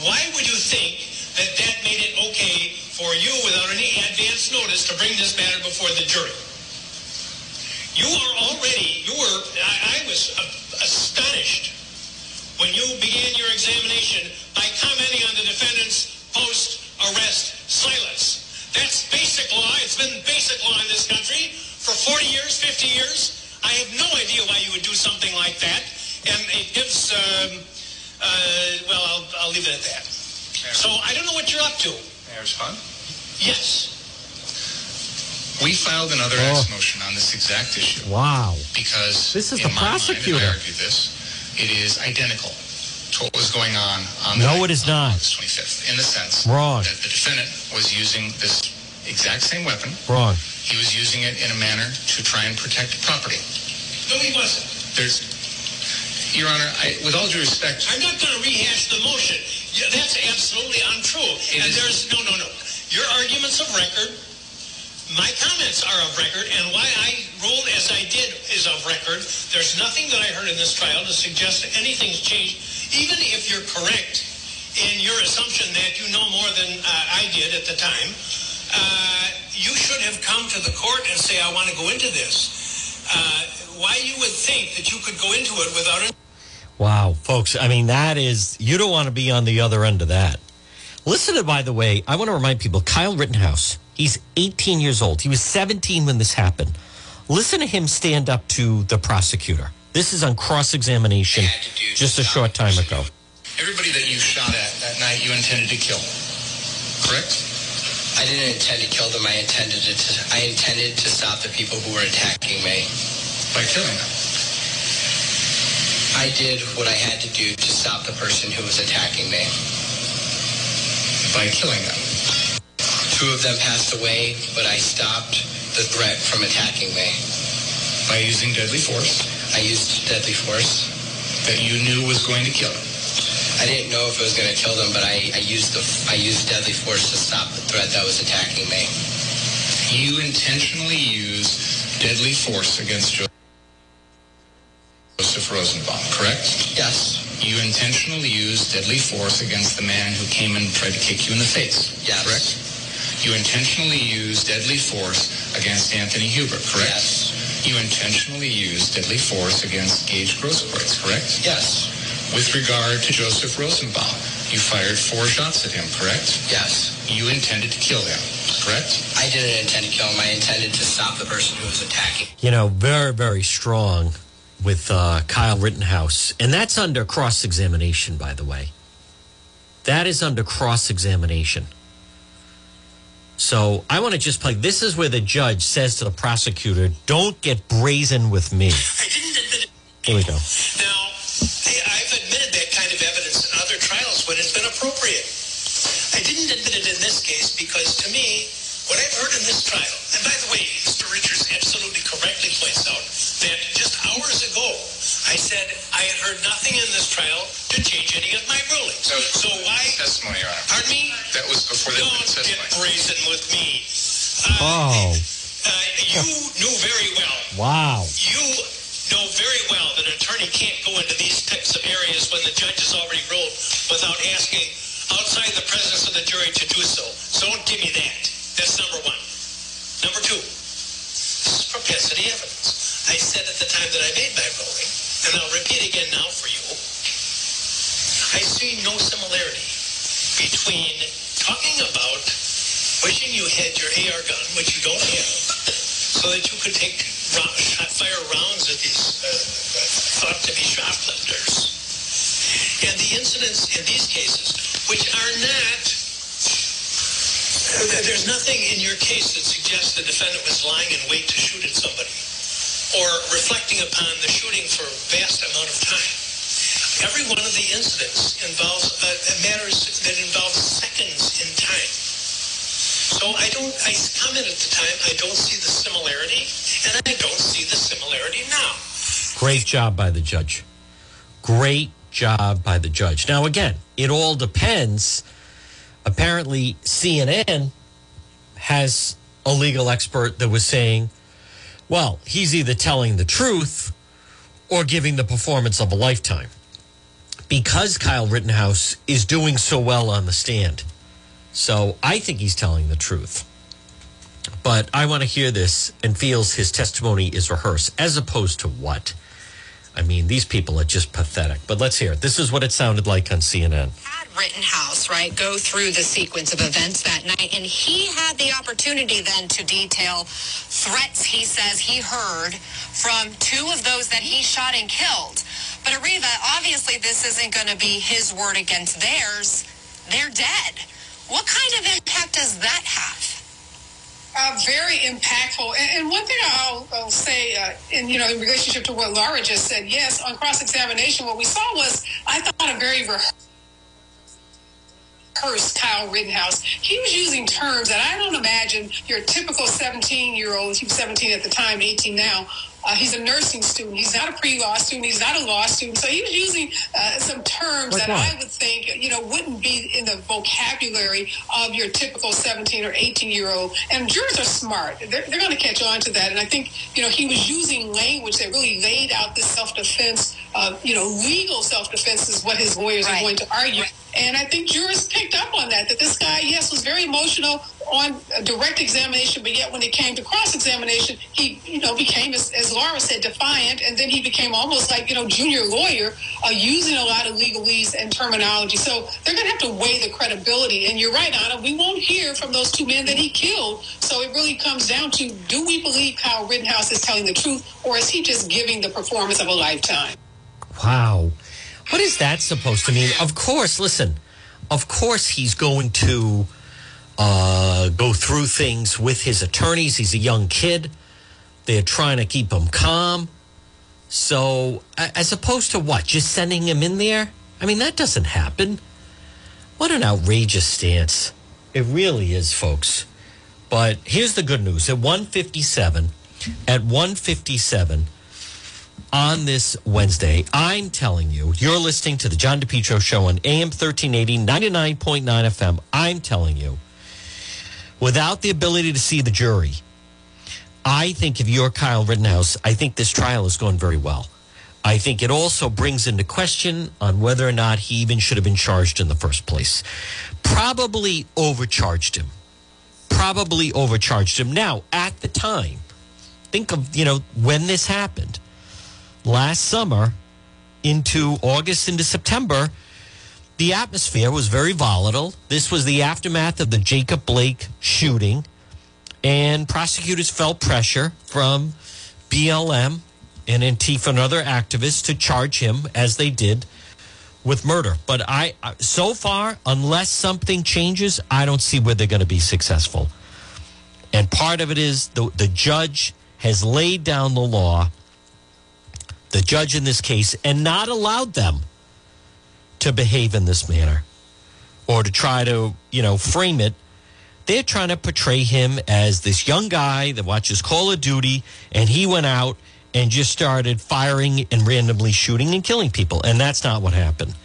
Why would you think that that made it okay for you, without any advance notice, to bring this matter before the jury? You are already, you were, I, I was astonished when you began your examination by commenting on the defendant's post-arrest silence. That's basic law. It's been basic law in this country for 40 years, 50 years. I have no idea why you would do something like that. and it gives. Um, uh, well, I'll, I'll leave it at that. So I don't know what you're up to. May I respond? Yes. We filed another Oh. X motion on this exact issue Wow. because This is in the my prosecutor. Mind, if I argued this, it is identical to what was going on on the No, it is not. August 25th, in the sense Wrong. that the defendant was using this exact same weapon. Wrong. He was using it in a manner to try and protect property. No, he wasn't. There's, Your Honor, I, with all due respect, I'm not going to rehash the motion. Yeah, that's absolutely untrue. It and is- there's no, no, no. Your arguments of record, my comments are of record, and why I ruled as I did is of record. There's nothing that I heard in this trial to suggest that anything's changed, even if you're correct in your assumption that you know more than uh, I did at the time. Uh, you should have come to the court and say, I want to go into this. Uh, why you would think that you could go into it without it? Wow, folks. I mean, that is, you don't want to be on the other end of that. Listen to, by the way, I want to remind people Kyle Rittenhouse, he's 18 years old. He was 17 when this happened. Listen to him stand up to the prosecutor. This is on cross examination just a short time ago. everybody that you shot at that night you intended to kill, correct? I didn't intend to kill them. I intended to. I intended to stop the people who were attacking me. By killing them. I did what I had to do to stop the person who was attacking me. By killing them. Two of them passed away, but I stopped the threat from attacking me. By using deadly force. I used deadly force. That you knew was going to kill them. I didn't know if it was going to kill them, but I, I used the I used deadly force to stop the threat that was attacking me. You intentionally used deadly force against Joseph Rosenbaum, correct? Yes. You intentionally used deadly force against the man who came and tried to kick you in the face, Yes. correct? You intentionally used deadly force against Anthony Huber, correct? Yes. You intentionally used deadly force against Gage Grosskreutz, correct? Yes. With regard to Joseph Rosenbaum, you fired four shots at him, correct? Yes. You intended to kill him, correct? I didn't intend to kill him. I intended to stop the person who was attacking. You know, very, very strong with uh, Kyle Rittenhouse. And that's under cross examination, by the way. That is under cross examination. So I want to just play. This is where the judge says to the prosecutor, don't get brazen with me. I didn't admit it. Here we go. appropriate. I didn't admit it in this case because, to me, what I've heard in this trial, and by the way, Mr. Richards absolutely correctly points out that just hours ago I said I had heard nothing in this trial to change any of my rulings. So, so why? Testimony, Your Honor. Pardon me? That was before the Don't testimony. get brazen with me. Oh, Uh, you knew very well wow. you know very well that an attorney can't go into these types of areas when the judge has already ruled without asking outside the presence of the jury to do so. So don't give me that. That's number one. Number two, this is propensity evidence. I said at the time that I made my ruling, and I'll repeat again now for you, I see no similarity between talking about wishing you had your AR gun, which you don't have, so that you could take round, fire rounds at these uh, thought to be shoplifters. And the incidents in these cases, which are not, there's nothing in your case that suggests the defendant was lying in wait to shoot at somebody or reflecting upon the shooting for a vast amount of time. Every one of the incidents involves uh, matters that involve seconds in time. So I don't, I commented at the time, I don't see the similarity, and I don't see the similarity now. Great job by the judge. Great job by the judge. Now, again, it all depends. Apparently, CNN has a legal expert that was saying, well, he's either telling the truth or giving the performance of a lifetime. Because Kyle Rittenhouse is doing so well on the stand. So I think he's telling the truth. But I want to hear this and feels his testimony is rehearsed, as opposed to what? I mean, these people are just pathetic. But let's hear it. This is what it sounded like on CNN. Rittenhouse, right, go through the sequence of events that night. And he had the opportunity then to detail threats he says he heard from two of those that he shot and killed. But Areva, obviously this isn't going to be his word against theirs. They're dead. What kind of impact does that have? Uh, very impactful. And, and one thing I'll, I'll say, uh, in you know, in relationship to what Laura just said, yes, on cross examination, what we saw was, I thought, a very rehearsed Kyle Rittenhouse. He was using terms that I don't imagine your typical 17 year old. He was 17 at the time, 18 now. Uh, he's a nursing student. He's not a pre-law student. He's not a law student. So he was using uh, some terms Like that? I would think, you know, wouldn't be in the vocabulary of your typical 17 or 18 year old. And jurors are smart. They're, they're going to catch on to that. And I think, you know, he was using language that really laid out this self-defense, uh, you know, legal self-defense is what his lawyers are going to argue. And I think jurors picked up on that, that this guy, yes, was very emotional on a direct examination, but yet when it came to cross-examination, he, you know, became, as, as Laura said, defiant, and then he became almost like, you know, junior lawyer, uh, using a lot of legalese and terminology. So they're going to have to weigh the credibility. And you're right, Anna, we won't hear from those two men that he killed. So it really comes down to, do we believe Kyle Rittenhouse is telling the truth, or is he just giving the performance of a lifetime? Wow. What is that supposed to mean? Of course, listen, of course he's going to uh, go through things with his attorneys. He's a young kid. They're trying to keep him calm. So, as opposed to what? Just sending him in there? I mean, that doesn't happen. What an outrageous stance. It really is, folks. But here's the good news. At 157, at 157, on this Wednesday, I'm telling you, you're listening to the John DePetro show on AM 1380, 99.9 FM. I'm telling you, without the ability to see the jury, I think if you're Kyle Rittenhouse, I think this trial is going very well. I think it also brings into question on whether or not he even should have been charged in the first place. Probably overcharged him. Probably overcharged him. Now, at the time, think of, you know, when this happened last summer into August into September, the atmosphere was very volatile. This was the aftermath of the Jacob Blake shooting, and prosecutors felt pressure from BLM and Antifa and other activists to charge him as they did with murder. But I, so far, unless something changes, I don't see where they're going to be successful. And part of it is the the judge has laid down the law the judge in this case and not allowed them to behave in this manner or to try to, you know, frame it. They're trying to portray him as this young guy that watches Call of Duty and he went out and just started firing and randomly shooting and killing people. And that's not what happened.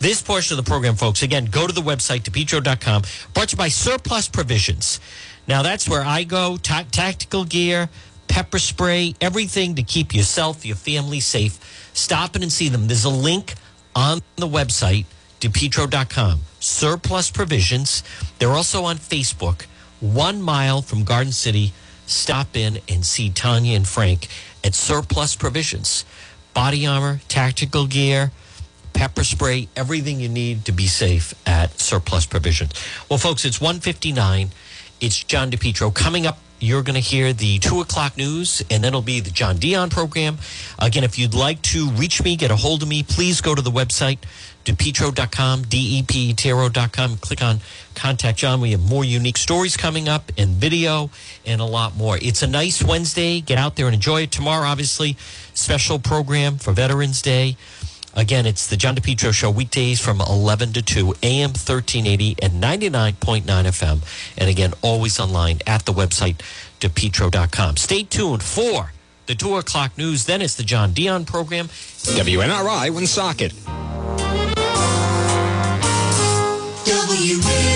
This portion of the program, folks, again, go to the website, depetro.com, brought to you by Surplus Provisions. Now, that's where I go, ta- tactical gear, pepper spray, everything to keep yourself, your family safe. Stop in and see them. There's a link on the website, depetro.com. Surplus Provisions. They're also on Facebook, one mile from Garden City. Stop in and see Tanya and Frank at Surplus Provisions. Body armor, tactical gear, pepper spray, everything you need to be safe at Surplus Provisions. Well, folks, it's 159. It's John DePetro. Coming up, you're going to hear the 2 o'clock news, and then it'll be the John Dion program. Again, if you'd like to reach me, get a hold of me, please go to the website, depetro.com, D-E-P-T-R-O.com. Click on Contact John. We have more unique stories coming up and video and a lot more. It's a nice Wednesday. Get out there and enjoy it. Tomorrow, obviously, special program for Veterans Day. Again, it's the John DePetro Show weekdays from 11 to 2, AM 1380 and 99.9 FM. And again, always online at the website, depetro.com. Stay tuned for the 2 o'clock news. Then it's the John Dion program. WNRI Woonsocket. W-N-R-I.